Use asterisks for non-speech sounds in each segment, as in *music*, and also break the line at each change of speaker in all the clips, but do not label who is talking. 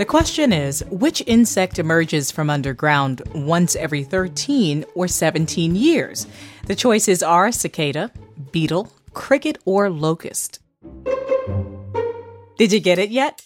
The question is which insect emerges from underground once every 13 or 17 years? The choices are cicada, beetle, cricket, or locust. Did you get it yet?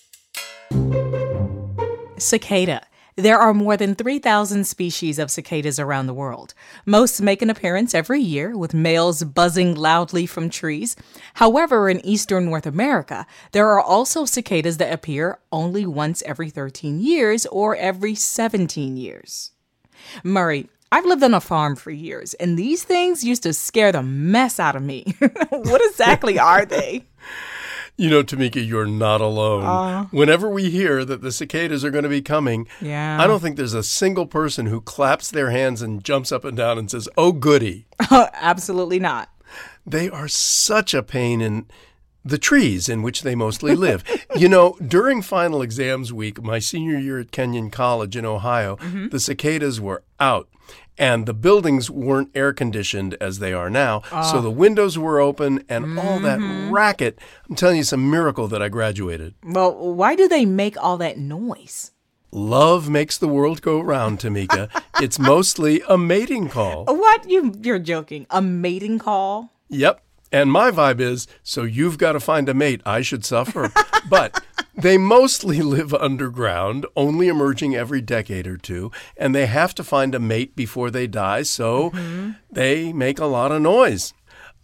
Cicada. There are more than 3,000 species of cicadas around the world. Most make an appearance every year, with males buzzing loudly from trees. However, in eastern North America, there are also cicadas that appear only once every 13 years or every 17 years. Murray, I've lived on a farm for years, and these things used to scare the mess out of me. *laughs* what exactly are they? *laughs*
You know, Tamika, you're not alone.
Uh.
Whenever we hear that the cicadas are going to be coming,
Yeah.
I don't think there's a single person who claps their hands and jumps up and down and says, Oh, goody. *laughs*
Absolutely not.
They are such a pain in the trees in which they mostly live. *laughs* you know, during final exams week, my senior year at Kenyon College in Ohio, mm-hmm. the cicadas were out. And the buildings weren't air conditioned as they are now. So the ah. windows were open and all that mm-hmm. racket. I'm telling you, it's a miracle that I graduated.
Well, why do they make all that noise?
Love makes the world go round, Tamika. *laughs* it's mostly a mating call.
What? You you're joking. A mating call?
Yep. And my vibe is so you've got to find a mate. I should suffer. *laughs* but they mostly live underground, only emerging every decade or two, and they have to find a mate before they die, so mm-hmm. they make a lot of noise.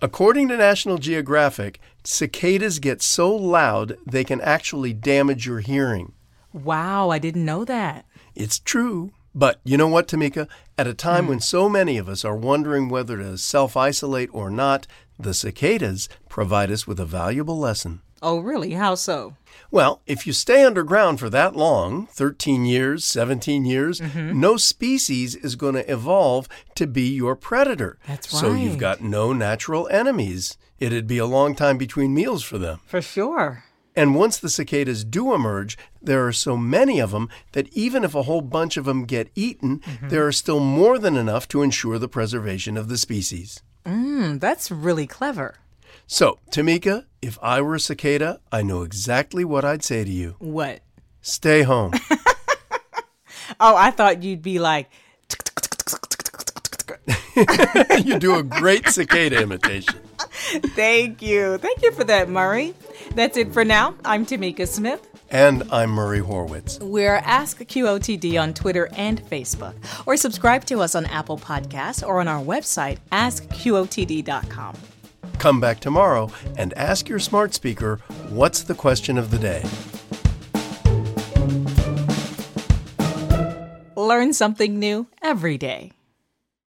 According to National Geographic, cicadas get so loud they can actually damage your hearing.
Wow, I didn't know that.
It's true. But you know what, Tamika? At a time mm. when so many of us are wondering whether to self isolate or not, the cicadas provide us with a valuable lesson.
Oh, really? How so?
Well, if you stay underground for that long 13 years, 17 years mm-hmm. no species is going to evolve to be your predator.
That's right.
So you've got no natural enemies. It'd be a long time between meals for them.
For sure.
And once the cicadas do emerge, there are so many of them that even if a whole bunch of them get eaten, mm-hmm. there are still more than enough to ensure the preservation of the species.
Hmm, that's really clever.
So, Tamika, if I were a cicada, I know exactly what I'd say to you.
What?
Stay home. *laughs*
Oh, I thought you'd be like, *laughs*
you do a great cicada imitation.
thank you. Thank you for that, Murray. That's it for now. I'm Tamika Smith.
And I'm Murray Horwitz.
We're Ask QOTD on Twitter and Facebook, or subscribe to us on Apple Podcasts or on our website, askqotd.com.
Come back tomorrow and ask your smart speaker what's the question of the day.
Learn something new every day.